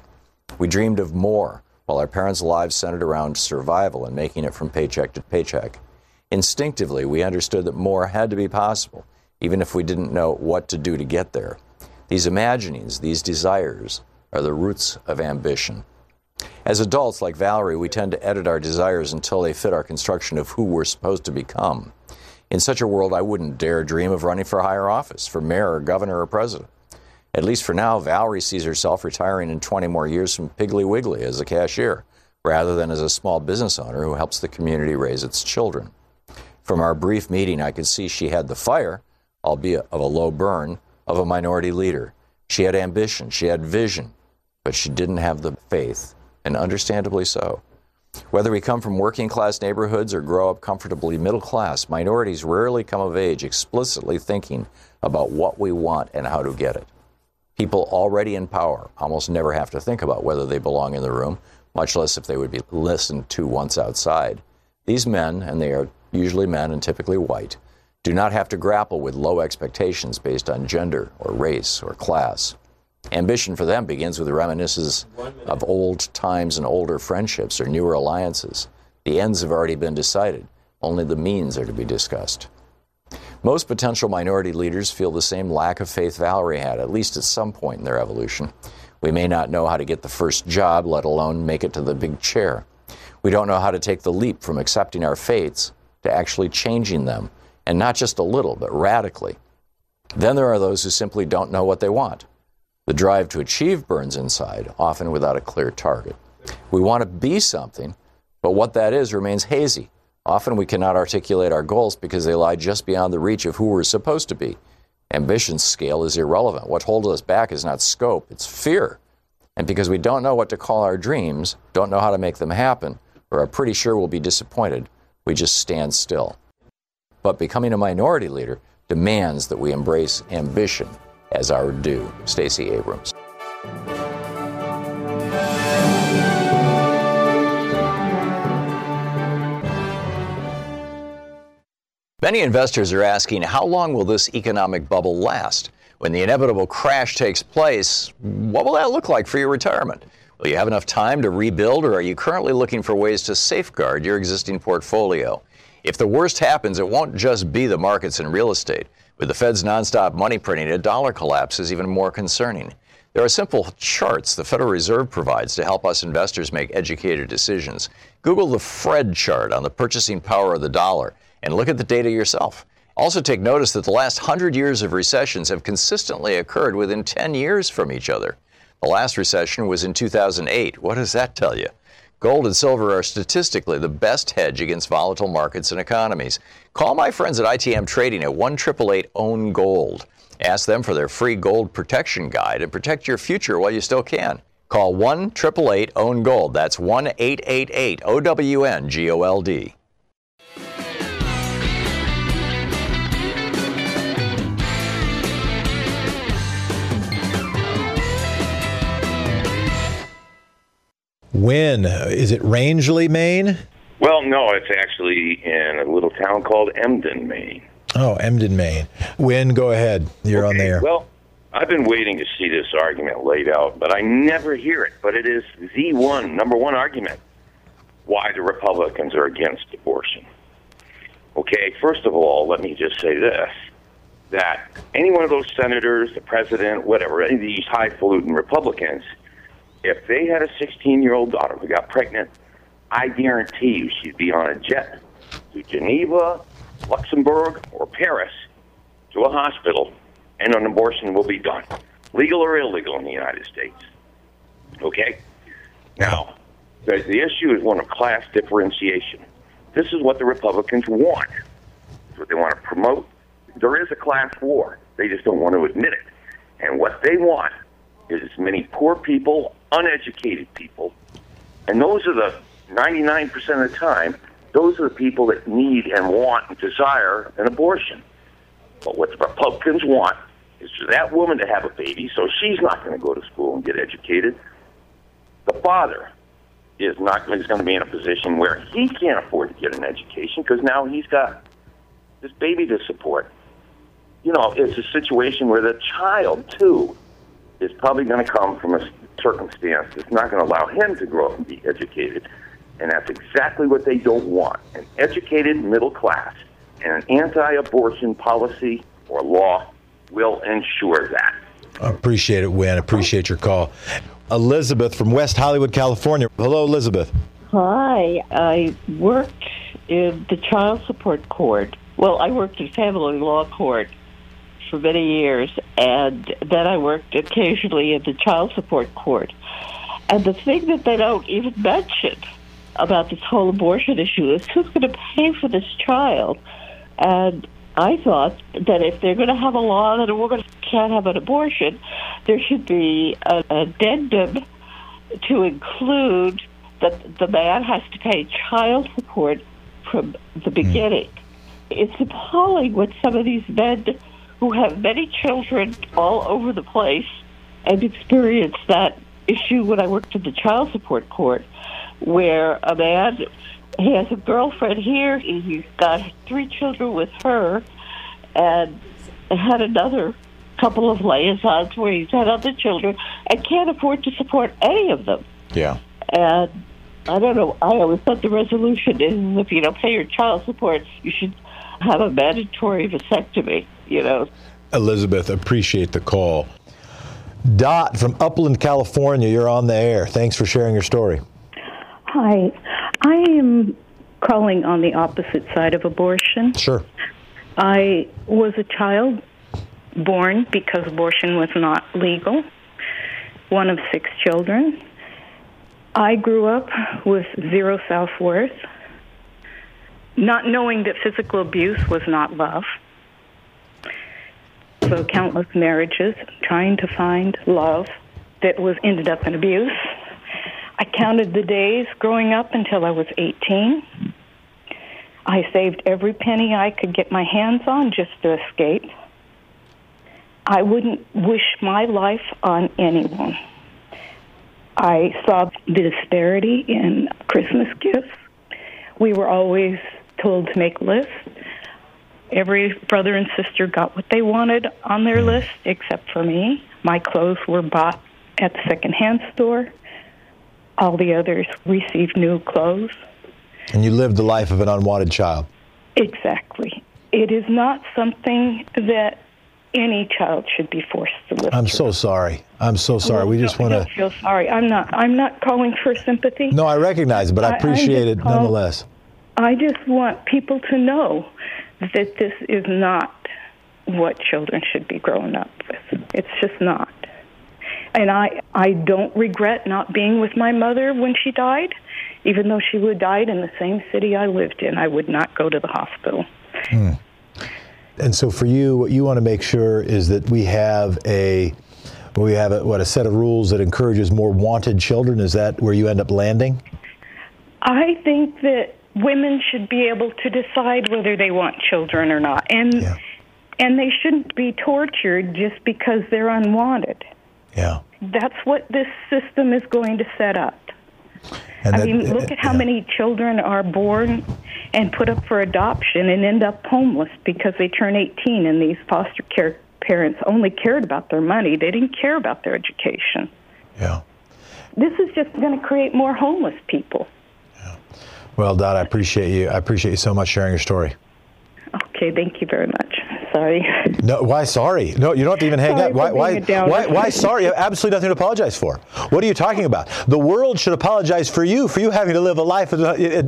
We dreamed of more, while our parents' lives centered around survival and making it from paycheck to paycheck. Instinctively, we understood that more had to be possible, even if we didn't know what to do to get there. These imaginings, these desires, are the roots of ambition. As adults, like Valerie, we tend to edit our desires until they fit our construction of who we're supposed to become. In such a world, I wouldn't dare dream of running for higher office, for mayor or governor or president. At least for now, Valerie sees herself retiring in 20 more years from Piggly Wiggly as a cashier, rather than as a small business owner who helps the community raise its children. From our brief meeting, I could see she had the fire, albeit of a low burn, of a minority leader. She had ambition, she had vision, but she didn't have the faith, and understandably so. Whether we come from working class neighborhoods or grow up comfortably middle class, minorities rarely come of age explicitly thinking about what we want and how to get it. People already in power almost never have to think about whether they belong in the room, much less if they would be listened to once outside. These men, and they are usually men and typically white, do not have to grapple with low expectations based on gender or race or class. Ambition for them begins with reminiscences of old times and older friendships or newer alliances. The ends have already been decided, only the means are to be discussed. Most potential minority leaders feel the same lack of faith Valerie had, at least at some point in their evolution. We may not know how to get the first job, let alone make it to the big chair. We don't know how to take the leap from accepting our fates to actually changing them, and not just a little, but radically. Then there are those who simply don't know what they want. The drive to achieve burns inside, often without a clear target. We want to be something, but what that is remains hazy. Often we cannot articulate our goals because they lie just beyond the reach of who we're supposed to be. Ambition scale is irrelevant. What holds us back is not scope, it's fear. And because we don't know what to call our dreams, don't know how to make them happen, or are pretty sure we'll be disappointed, we just stand still. But becoming a minority leader demands that we embrace ambition as our due. Stacey Abrams. Many investors are asking how long will this economic bubble last? When the inevitable crash takes place, what will that look like for your retirement? Will you have enough time to rebuild, or are you currently looking for ways to safeguard your existing portfolio? If the worst happens, it won't just be the markets and real estate. With the Fed's nonstop money printing, a dollar collapse is even more concerning. There are simple charts the Federal Reserve provides to help us investors make educated decisions. Google the Fred chart on the purchasing power of the dollar and look at the data yourself. Also, take notice that the last 100 years of recessions have consistently occurred within 10 years from each other. The last recession was in 2008. What does that tell you? Gold and silver are statistically the best hedge against volatile markets and economies. Call my friends at ITM Trading at 1 888 Own Gold. Ask them for their free gold protection guide and protect your future while you still can. Call 1 888 Own Gold. That's 1 888 OWN GOLD. When? Is it Rangeley, Maine? Well, no, it's actually in a little town called Embden, Maine. Oh, Embden, Maine. Win, go ahead. You're okay, on there. Well, I've been waiting to see this argument laid out, but I never hear it. But it is the one, number one argument why the Republicans are against abortion. Okay, first of all, let me just say this that any one of those senators, the president, whatever, any of these highfalutin Republicans, if they had a 16 year old daughter who got pregnant, I guarantee you she'd be on a jet to Geneva, Luxembourg, or Paris to a hospital, and an abortion will be done, legal or illegal in the United States. Okay? Now, the, the issue is one of class differentiation. This is what the Republicans want. It's what they want to promote. There is a class war. They just don't want to admit it. And what they want is as many poor people, uneducated people, and those are the 99% of the time, those are the people that need and want and desire an abortion. But what the Republicans want is for that woman to have a baby, so she's not going to go to school and get educated. The father is not is going to be in a position where he can't afford to get an education because now he's got this baby to support. You know, it's a situation where the child too is probably going to come from a circumstance that's not going to allow him to grow up and be educated. And that's exactly what they don't want an educated middle class. And an anti abortion policy or law will ensure that. I appreciate it, Win. Appreciate your call. Elizabeth from West Hollywood, California. Hello, Elizabeth. Hi. I worked in the child support court. Well, I worked in family law court for many years, and then I worked occasionally in the child support court. And the thing that they don't even mention about this whole abortion issue is who's going to pay for this child. And I thought that if they're going to have a law that a woman can't have an abortion, there should be an addendum to include that the man has to pay child support from the beginning. Mm. It's appalling what some of these men who have many children all over the place and experienced that issue when I worked at the child support court, where a man he has a girlfriend here, he's got three children with her, and had another couple of liaisons where he's had other children and can't afford to support any of them. Yeah. And I don't know. I always thought the resolution is if you don't pay your child support, you should have a mandatory vasectomy you know. Elizabeth, appreciate the call. Dot from Upland, California, you're on the air. Thanks for sharing your story. Hi. I am calling on the opposite side of abortion. Sure. I was a child born because abortion was not legal, one of six children. I grew up with zero self worth, not knowing that physical abuse was not love also countless marriages trying to find love that was ended up in abuse. I counted the days growing up until I was 18. I saved every penny I could get my hands on just to escape. I wouldn't wish my life on anyone. I saw the disparity in Christmas gifts. We were always told to make lists Every brother and sister got what they wanted on their list except for me. My clothes were bought at the secondhand store. all the others received new clothes. And you lived the life of an unwanted child. Exactly. It is not something that any child should be forced to live. I'm through. so sorry. I'm so sorry. We just want to. feel sorry. I'm not. I'm not calling for sympathy. No, I recognize it, but I- I I appreciate just it call- nonetheless. I just want people to know that this is not what children should be growing up with. It's just not. And I I don't regret not being with my mother when she died, even though she would have died in the same city I lived in. I would not go to the hospital. Hmm. And so for you, what you want to make sure is that we have a we have a, what a set of rules that encourages more wanted children. Is that where you end up landing? I think that women should be able to decide whether they want children or not, and and they shouldn't be tortured just because they're unwanted. Yeah. That's what this system is going to set up. And I that- mean, uh, look at how many children are born and put up for adoption and end up homeless because they turn 18 and these foster care parents only cared about their money. They didn't care about their education. Yeah. This is just going to create more homeless people. Well, Dot, I appreciate you. I appreciate you so much sharing your story. Oh, Okay, thank you very much. Sorry. No, why sorry? No, you don't have to even hang Sorry up. Why, why, being a downer. why, why sorry? You have absolutely nothing to apologize for. What are you talking about? The world should apologize for you, for you having to live a life of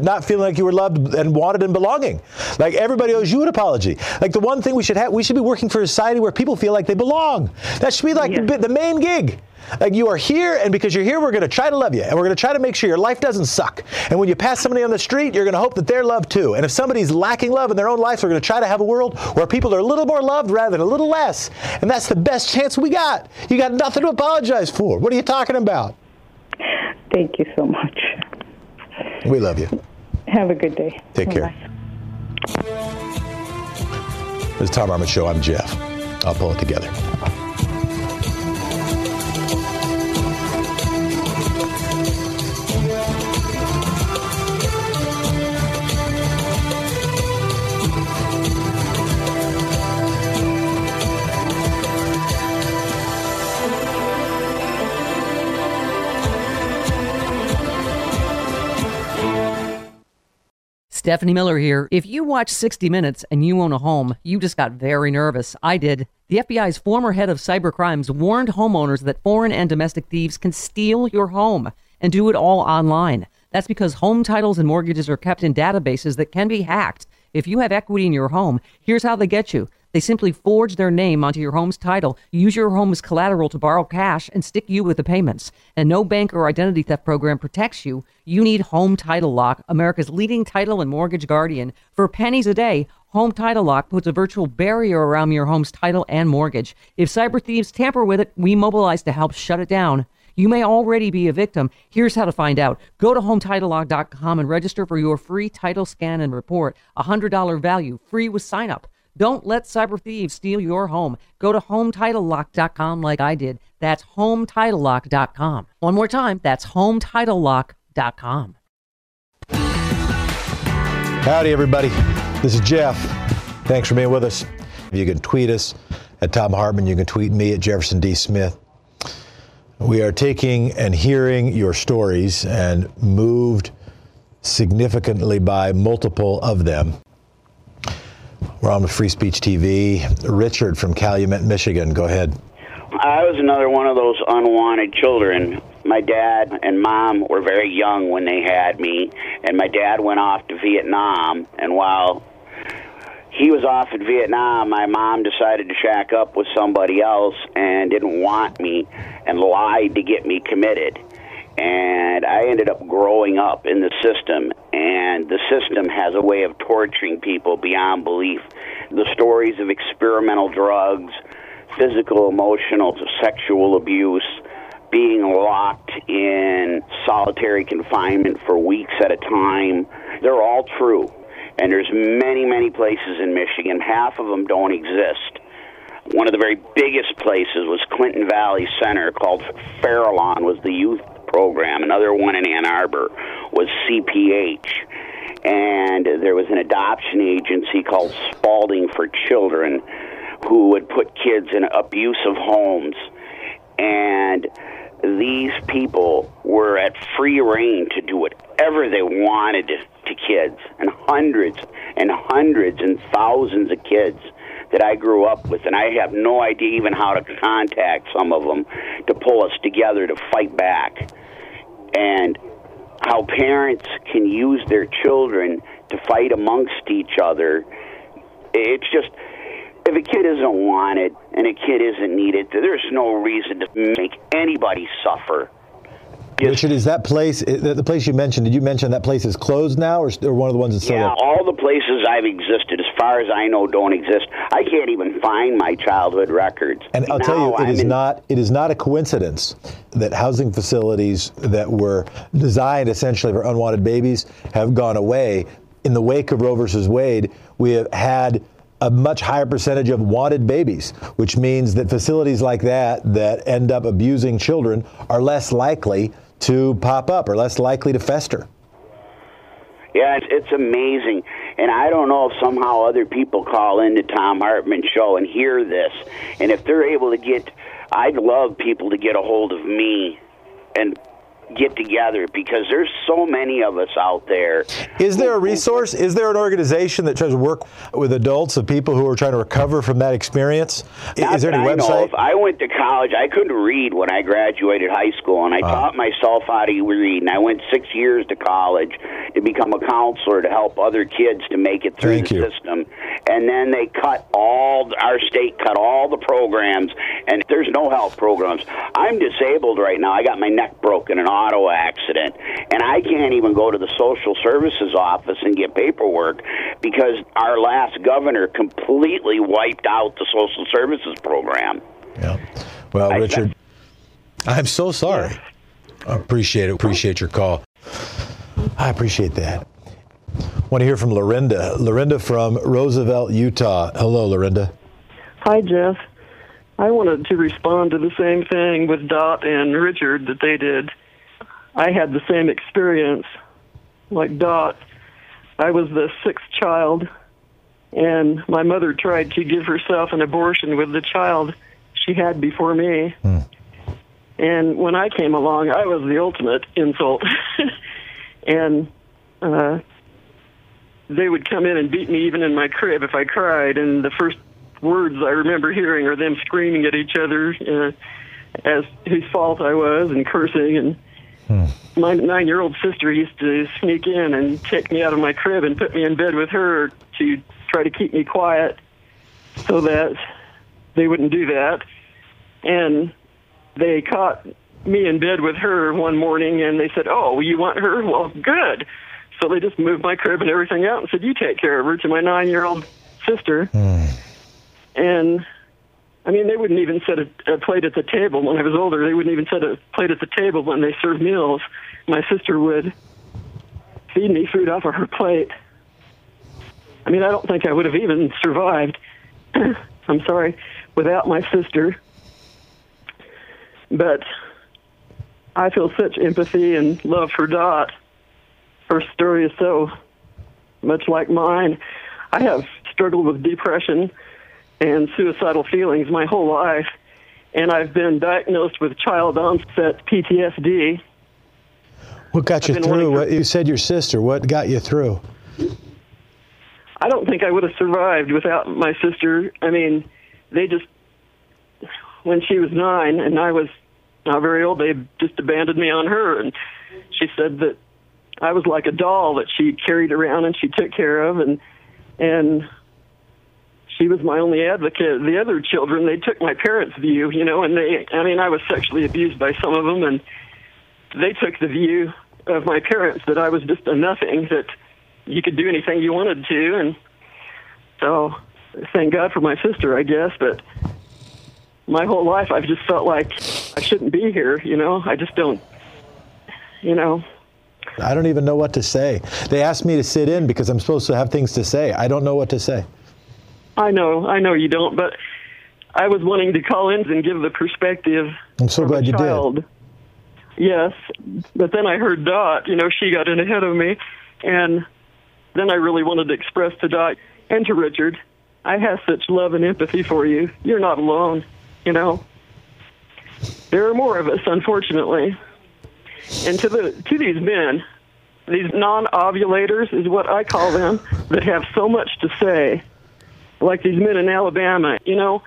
not feeling like you were loved and wanted and belonging. Like everybody owes you an apology. Like the one thing we should have, we should be working for a society where people feel like they belong. That should be like the, the main gig. Like you are here, and because you're here, we're going to try to love you, and we're going to try to make sure your life doesn't suck. And when you pass somebody on the street, you're going to hope that they're loved too. And if somebody's lacking love in their own life, we're going to try to have a world where people are a little more loved rather than a little less. And that's the best chance we got. You got nothing to apologize for. What are you talking about? Thank you so much. We love you. Have a good day. Take care. This is Thom Hartmann Show. I'm Jeff. I'll pull it together. Stephanie Miller here. If you watch 60 Minutes and you own a home, you just got very nervous. I did. The FBI's former head of cyber crimes warned homeowners that foreign and domestic thieves can steal your home and do it all online. That's because home titles and mortgages are kept in databases that can be hacked. If you have equity in your home, here's how they get you. They simply forge their name onto your home's title, use your home as collateral to borrow cash, and stick you with the payments. And no bank or identity theft program protects you. You need Home Title Lock, America's leading title and mortgage guardian. For pennies a day, Home Title Lock puts a virtual barrier around your home's title and mortgage. If cyber thieves tamper with it, we mobilize to help shut it down. You may already be a victim. Here's how to find out. Go to HometitleLock.com and register for your free title scan and report. A $100 value, free with sign up. Don't let cyber thieves steal your home. Go to HometitleLock.com like I did. That's HometitleLock.com. One more time, that's HometitleLock.com. Howdy, everybody. This is Jeff. Thanks for being with us. You can tweet us at Thom Hartmann. You can tweet me at Jefferson D. Smith. We are taking and hearing your stories and moved significantly by multiple of them. We're on with Free Speech TV. Richard from Calumet, Michigan. Go ahead. I was another one of those unwanted children. My dad and mom were very young when they had me, and my dad went off to Vietnam. And while he was off in Vietnam, my mom decided to shack up with somebody else and didn't want me and lied to get me committed. And I ended up growing up in the system, and the system has a way of torturing people beyond belief. The stories of experimental drugs, physical, emotional, sexual abuse, being locked in solitary confinement for weeks at a time, they're all true. And there's many, many places in Michigan. Half of them don't exist. One of the very biggest places was Clinton Valley Center called Farallon was the youth program. Another one in Ann Arbor was CPH. And there was an adoption agency called Spaulding for Children who would put kids in abusive homes. And these people were at free reign to do whatever they wanted to kids, and hundreds and hundreds and thousands of kids that I grew up with, and I have no idea even how to contact some of them to pull us together to fight back. And how parents can use their children to fight amongst each other. It's just if a kid isn't wanted and a kid isn't needed, there's no reason to make anybody suffer. Richard, is that place the place you mentioned? Did you mention that place is closed now, or, or one of the ones that's still Yeah, all the places I've existed, as far as I know, don't exist. I can't even find my childhood records. And I'll Now tell you, it I'm is in- not it is not a coincidence that housing facilities that were designed essentially for unwanted babies have gone away. In the wake of Roe versus Wade, we have had a much higher percentage of wanted babies, which means that facilities like that that end up abusing children are less likely to pop up or less likely to fester. Yeah, it's, it's amazing. And I don't know if somehow other people call into Thom Hartmann show and hear this. And if they're able to get, I'd love people to get a hold of me and get together because there's so many of us out there. Is there a resource? Is there an organization that tries to work with adults of people who are trying to recover from that experience? Not Is there any I know website? of. I went to college. I couldn't read when I graduated high school, and I Ah. taught myself how to read. And I went six years to college to become a counselor to help other kids to make it through Thank the you. system. And then they cut all our state cut all the programs, and there's no health programs. I'm disabled right now. I got my neck broken and an auto accident, and I can't even go to the social services office and get paperwork because our last governor completely wiped out the social services program. Yeah. Well, I- Richard, I'm so sorry. I appreciate it. Appreciate your call. I appreciate that. Want to hear from Lorinda. Lorinda from Roosevelt, Utah. Hello, Lorinda. Hi, Jeff. I wanted to respond to the same thing with Dot and Richard that they did. I had the same experience like Dot. I was the sixth child, and my mother tried to give herself an abortion with the child she had before me. And when I came along, I was the ultimate insult. and uh, they would come in and beat me even in my crib if I cried. And the first words I remember hearing are them screaming at each other uh, as whose fault I was and cursing. And my nine-year-old sister used to sneak in and take me out of my crib and put me in bed with her to try to keep me quiet, so that they wouldn't do that. And they caught me in bed with her one morning and they said, Oh, you want her? Well, good. So they just moved my crib and everything out and said, You take care of her to my nine year old sister. Hmm. And I mean, they wouldn't even set a, a plate at the table when I was older. They wouldn't even set a plate at the table when they served meals. My sister would feed me food off of her plate. I mean, I don't think I would have even survived. I'm sorry, without my sister. But I feel such empathy and love for Dot. Her story is so much like mine. I have struggled with depression and suicidal feelings my whole life, and I've been diagnosed with child onset PTSD. What got you I've through? What, you said your sister. What got you through? I don't think I would have survived without my sister. I mean, they just, when she was nine and I was not very old, they just abandoned me on her. And she said that I was like a doll that she carried around and she took care of. And, and she was my only advocate. The other children, they took my parents' view, you know, and they, I mean, I was sexually abused by some of them and they took the view of my parents that I was just a nothing, that you could do anything you wanted to, and so thank God for my sister, I guess. But my whole life, I've just felt like I shouldn't be here. You know, I just don't. You know, I don't even know what to say. They asked me to sit in because I'm supposed to have things to say. I don't know what to say. I know, I know you don't, but I was wanting to call in and give the perspective. I'm so glad you did. Yes, but then I heard Dot. You know, she got in ahead of me, and then I really wanted to express to Dot and to Richard, I have such love and empathy for you. You're not alone. You know, There are more of us, unfortunately. And to the to these men, these non-ovulators is what I call them, that have so much to say, like these men in Alabama. You know,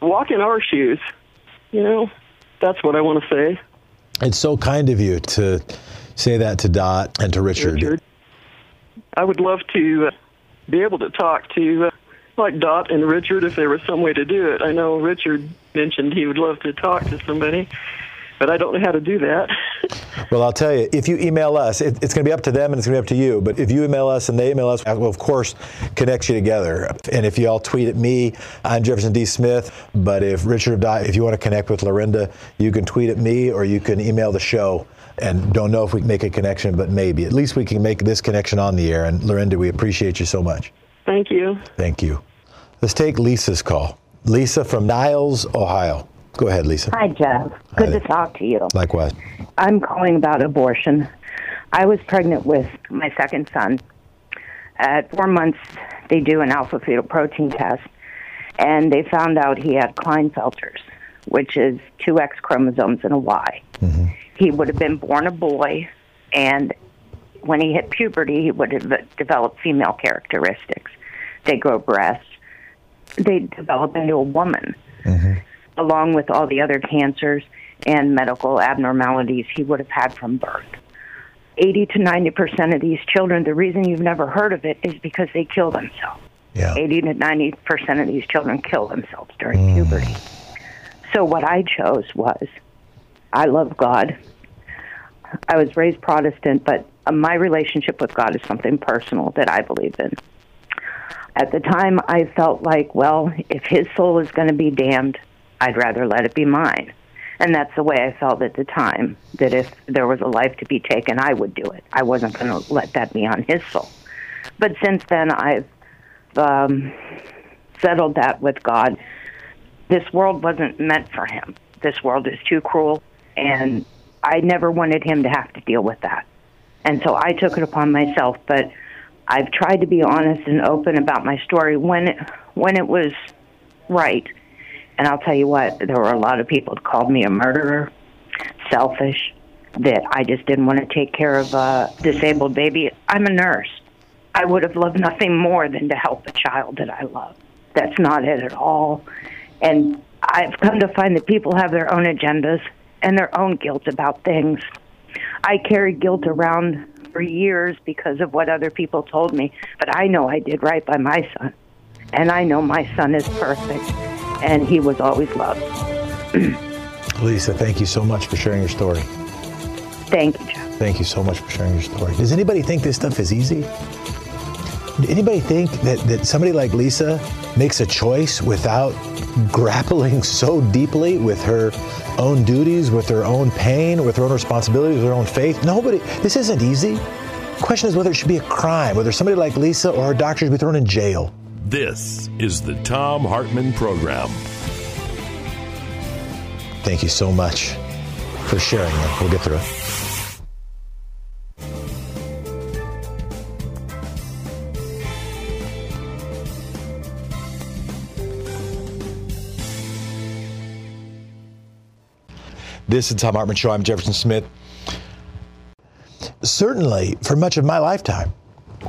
walk in our shoes. You know, that's what I want to say. It's so kind of you to say that to Dot and to Richard. Richard. I would love to uh, be able to talk to uh, like Dot and Richard if there was some way to do it. I know Richard mentioned he would love to talk to somebody, but I don't know how to do that. Well, I'll tell you, if you email us, it, it's going to be up to them and it's going to be up to you. But if you email us and they email us, we'll, of course, connect you together. And if you all tweet at me, I'm Jefferson D. Smith. But if Richard, if you want to connect with Lorinda, you can tweet at me or you can email the show. And don't know if we can make a connection, but maybe. At least we can make this connection on the air. And Lorinda, we appreciate you so much. Thank you. Thank you. Let's take Lisa's call. Lisa from Niles, Ohio. Go ahead, Lisa. Hi, Jeff. Good Hi to talk to you. Likewise. I'm calling about abortion. I was pregnant with my second son. At four months, they do an alpha fetal protein test, and they found out he had Klinefelter's, which is two X chromosomes and a Y. Mm-hmm. He would have been born a boy, and when he hit puberty, he would have developed female characteristics. They grow breasts. They develop into a woman mm-hmm. Along with all the other cancers and medical abnormalities he would have had from birth. 80 to 90 percent of these children, the reason you've never heard of it is because they kill themselves. Yeah. 80 to 90 percent of these children kill themselves during puberty. So what I chose was I love God. I was raised Protestant, but uh, my relationship with God is something personal that I believe in. At the time, I felt like, well, if his soul is going to be damned, I'd rather let it be mine. And that's the way I felt at the time, that if there was a life to be taken, I would do it. I wasn't going to let that be on his soul. But since then, I've um, settled that with God. This world wasn't meant for him. This world is too cruel, and I never wanted him to have to deal with that. And so I took it upon myself, but I've tried to be honest and open about my story when it, when it was right. And I'll tell you what, there were a lot of people that called me a murderer, selfish, that I just didn't want to take care of a disabled baby. I'm a nurse. I would have loved nothing more than to help a child that I love. That's not it at all. And I've come to find that people have their own agendas and their own guilt about things. I carried guilt around for years because of what other people told me, but I know I did right by my son. And I know my son is perfect, and he was always loved. Lisa, thank you so much for sharing your story. Thank you, Jeff. Thank you so much for sharing your story. Does anybody think this stuff is easy? Does anybody think that, that somebody like Lisa makes a choice without grappling so deeply with her own duties, with her own pain, with her own responsibilities, with her own faith? Nobody. This isn't easy. The question is whether it should be a crime, whether somebody like Lisa or her doctor should be thrown in jail. This is the Thom Hartmann Program. Thank you so much for sharing it. We'll get through it. This is Thom Hartmann Show. I'm Jefferson Smith. Certainly, for much of my lifetime,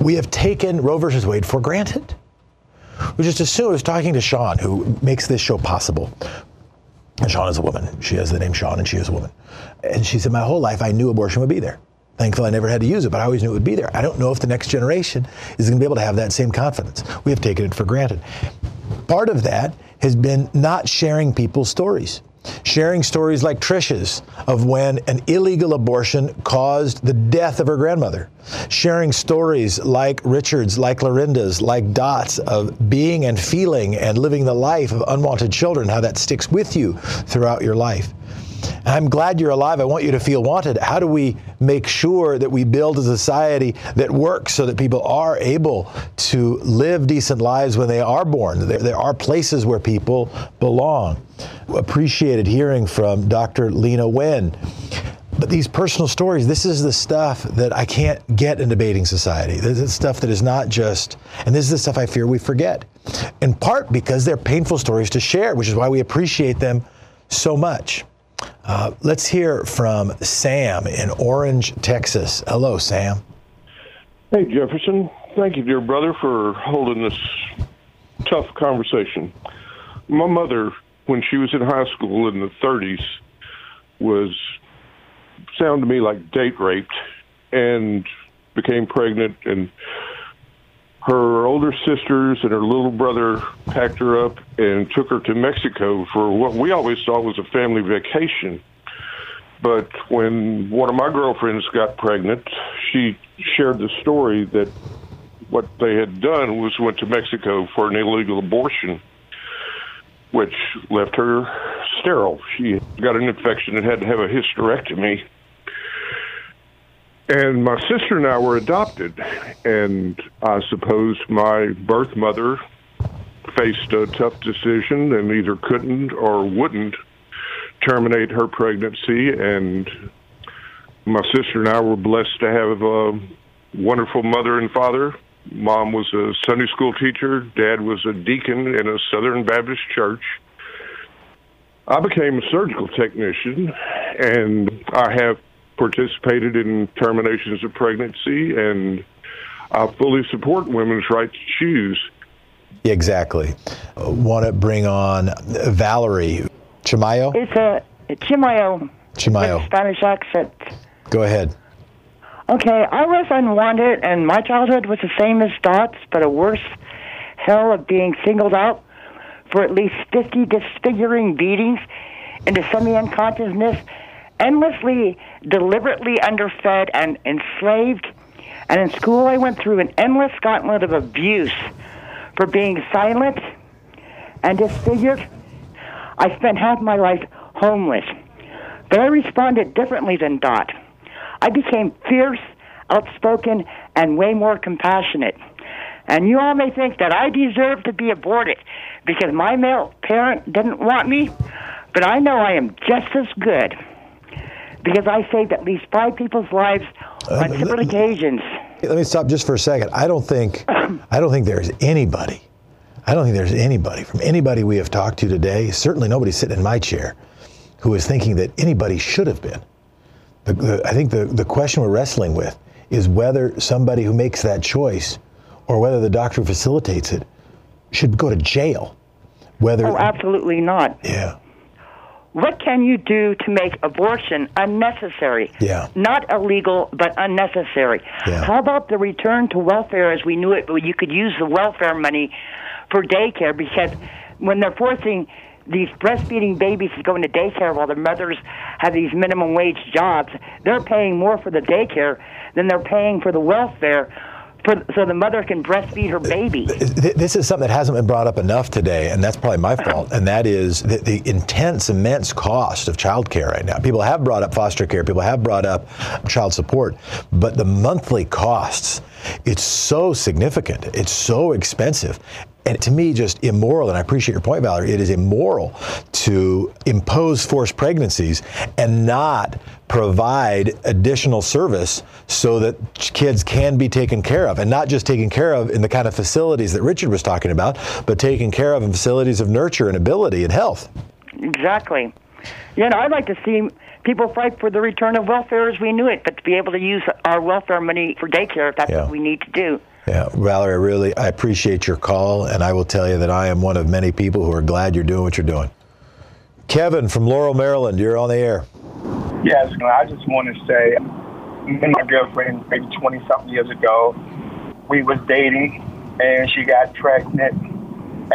we have taken Roe versus Wade for granted. We just assumed, I was talking to Sean, who makes this show possible. And Sean is a woman. She has the name Sean, and she is a woman. And she said, My whole life, I knew abortion would be there. Thankfully, I never had to use it, but I always knew it would be there. I don't know if the next generation is going to be able to have that same confidence. We have taken it for granted. Part of that has been not sharing people's stories. Sharing stories like Trisha's of when an illegal abortion caused the death of her grandmother. Sharing stories like Richard's, like Lorinda's, like Dot's of being and feeling and living the life of unwanted children, how that sticks with you throughout your life. I'm glad you're alive. I want you to feel wanted. How do we make sure that we build a society that works so that people are able to live decent lives when they are born? There, there are places where people belong. Appreciated hearing from Dr. Leana Wen. But these personal stories, this is the stuff that I can't get in debating society. This is stuff that is not just, and this is the stuff I fear we forget. In part because they're painful stories to share, which is why we appreciate them so much. Uh, let's hear from Sam in Orange, Texas. Hello, Sam. Hey, Jefferson. Thank you, dear brother, for holding this tough conversation. My mother, when she was in high school in the 30s, was sound to me like date raped and became pregnant and her older sisters and her little brother packed her up and took her to Mexico for what we always thought was a family vacation. But when one of my girlfriends got pregnant, she shared the story that what they had done was went to Mexico for an illegal abortion, which left her sterile. She got an infection and had to have a hysterectomy. And my sister and I were adopted, and I suppose my birth mother faced a tough decision and either couldn't or wouldn't terminate her pregnancy. And my sister and I were blessed to have a wonderful mother and father. Mom was a Sunday school teacher, dad was a deacon in a Southern Baptist church. I became a surgical technician, and I have participated in terminations of pregnancy, and I fully support women's right to choose. Exactly. Uh, Want to bring on Valerie Chimayo? It's a Chimayo. Chimayo. Spanish accent. Go ahead. Okay, I was unwanted, and my childhood was the same as Dot's, but a worse hell of being singled out for at least 50 disfiguring beatings into semi unconsciousness, endlessly, deliberately underfed and enslaved. And in school, I went through an endless gauntlet of abuse for being silent and disfigured. I spent half my life homeless, but I responded differently than Dot. I became fierce, outspoken, and way more compassionate. And you all may think that I deserve to be aborted because my male parent didn't want me, but I know I am just as good because I saved at least five people's lives uh, on separate occasions. Let me stop just for a second. I don't think I don't think there's anybody. I don't think there's anybody from anybody we have talked to today, certainly nobody sitting in my chair, who is thinking that anybody should have been. The, the, I think the, the question we're wrestling with is whether somebody who makes that choice or whether the doctor who facilitates it should go to jail. Whether Oh, absolutely not. Yeah. What can you do to make abortion unnecessary? Yeah. Not illegal, but unnecessary. Yeah. How about the return to welfare as we knew it, you could use the welfare money for daycare because when they're forcing these breastfeeding babies to go into daycare while their mothers have these minimum wage jobs, they're paying more for the daycare than they're paying for the welfare for, so the mother can breastfeed her baby. This is something that hasn't been brought up enough today, and that's probably my fault. And that is the, the intense, immense cost of childcare right now. People have brought up foster care, people have brought up child support, but the monthly costs, it's so significant, it's so expensive. And to me, just immoral, and I appreciate your point, Valerie, it is immoral to impose forced pregnancies and not provide additional service so that kids can be taken care of. And not just taken care of in the kind of facilities that Richard was talking about, but taken care of in facilities of nurture and ability and health. Exactly. You know, I'd like to see people fight for the return of welfare as we knew it, but to be able to use our welfare money for daycare if that's Yeah. what we need to do. Yeah, Valerie, I really I appreciate your call, and I will tell you that I am one of many people who are glad you're doing what you're doing. Kevin from Laurel, Maryland, you're on the air. Yes, I just want to say, me and my girlfriend, maybe 20 something years ago, we was dating, and she got pregnant,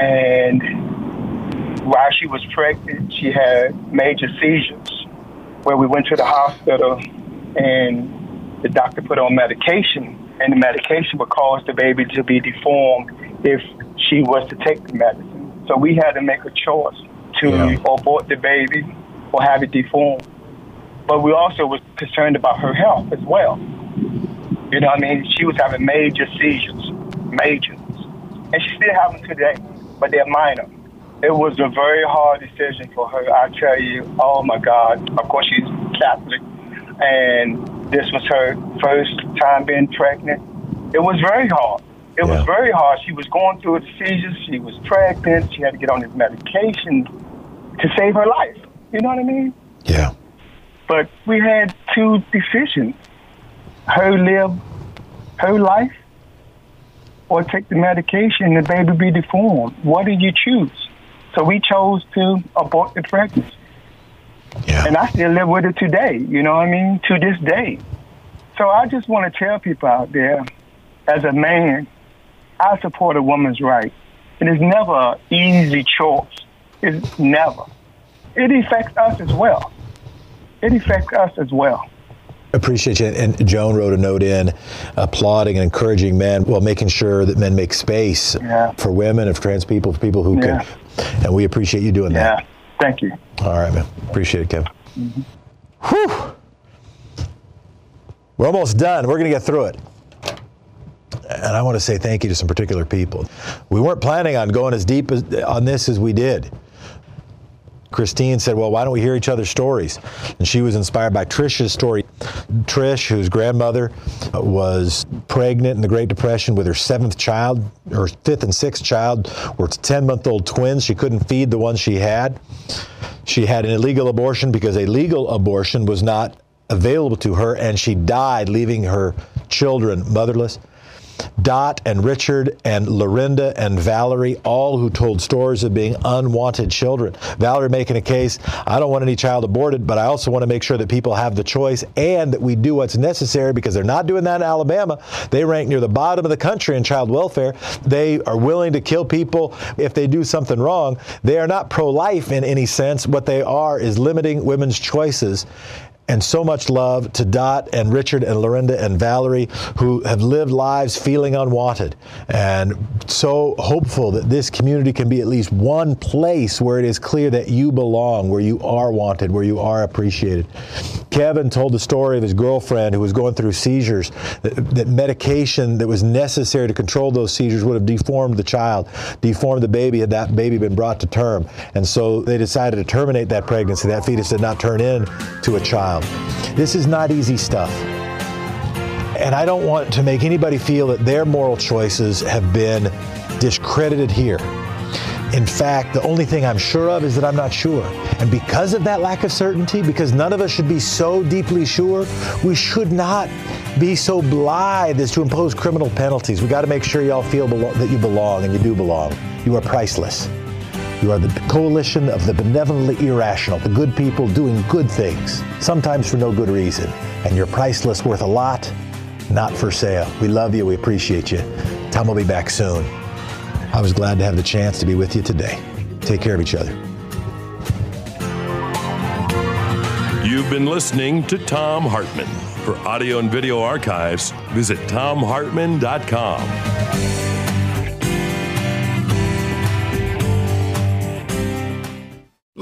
and while she was pregnant, she had major seizures, where we went to the hospital, and the doctor put her on medication, and the medication would cause the baby to be deformed if she was to take the medicine. So we had to make a choice to abort the baby or have it deformed but we also was concerned about her health as well. You know what I mean? She was having major seizures, major. And she still having today, but they're minor. It was a very hard decision for her. I tell you, oh my God. Of course, she's Catholic, and this was her first time being pregnant. It was very hard. It was very hard. She was going through the seizures. She was pregnant. She had to get on this medication to save her life. You know what I mean? Yeah. But we had two decisions: her live her life, or take the medication and the baby be deformed. What did you choose? So we chose to abort the pregnancy. Yeah. And I still live with it today. You know what I mean? To this day. So I just want to tell people out there, as a man, I support a woman's right. And It is never an easy choice. It's never. It affects us as well. It affects us as well. Appreciate you. And Joan wrote a note in applauding and encouraging men while making sure that men make space Yeah. for women, of trans people, for people who Yeah. can. And we appreciate you doing that. Thank you. All right, man. Appreciate it, Kevin. Mm-hmm. Whew. We're almost done. We're going to get through it. And I want to say thank you to some particular people. We weren't planning on going as deep as, on this as we did. Christine said, Well, why don't we hear each other's stories? And she was inspired by Trisha's story. Trish, whose grandmother uh, was pregnant in the Great Depression with her seventh child, her fifth and sixth child were 10 month old twins. She couldn't feed the one she had. She had an illegal abortion because a legal abortion was not available to her, and she died, leaving her children motherless. Dot and Richard and Lorinda and Valerie, all who told stories of being unwanted children. Valerie making a case, I don't want any child aborted, but I also want to make sure that people have the choice and that we do what's necessary because they're not doing that in Alabama. They rank near the bottom of the country in child welfare. They are willing to kill people if they do something wrong. They are not pro life in any sense. What they are is limiting women's choices and so much love to Dot and Richard and Lorinda and Valerie who have lived lives feeling unwanted and so hopeful that this community can be at least one place where it is clear that you belong, where you are wanted, where you are appreciated. Kevin told the story of his girlfriend who was going through seizures, that, that medication that was necessary to control those seizures would have deformed the child, deformed the baby had that baby been brought to term. And so they decided to terminate that pregnancy. That fetus did not turn into a child. This is not easy stuff. And I don't want to make anybody feel that their moral choices have been discredited here. In fact, the only thing I'm sure of is that I'm not sure. And because of that lack of certainty, because none of us should be so deeply sure, we should not be so blithe as to impose criminal penalties. We got to make sure y'all feel belo- that you belong, and you do belong. You are priceless. You are the coalition of the benevolently irrational, the good people doing good things, sometimes for no good reason. And you're priceless, worth a lot, not for sale. We love you. We appreciate you. Thom will be back soon. I was glad to have the chance to be with you today. Take care of each other. You've been listening to Thom Hartmann. For audio and video archives, visit thomhartmann.com.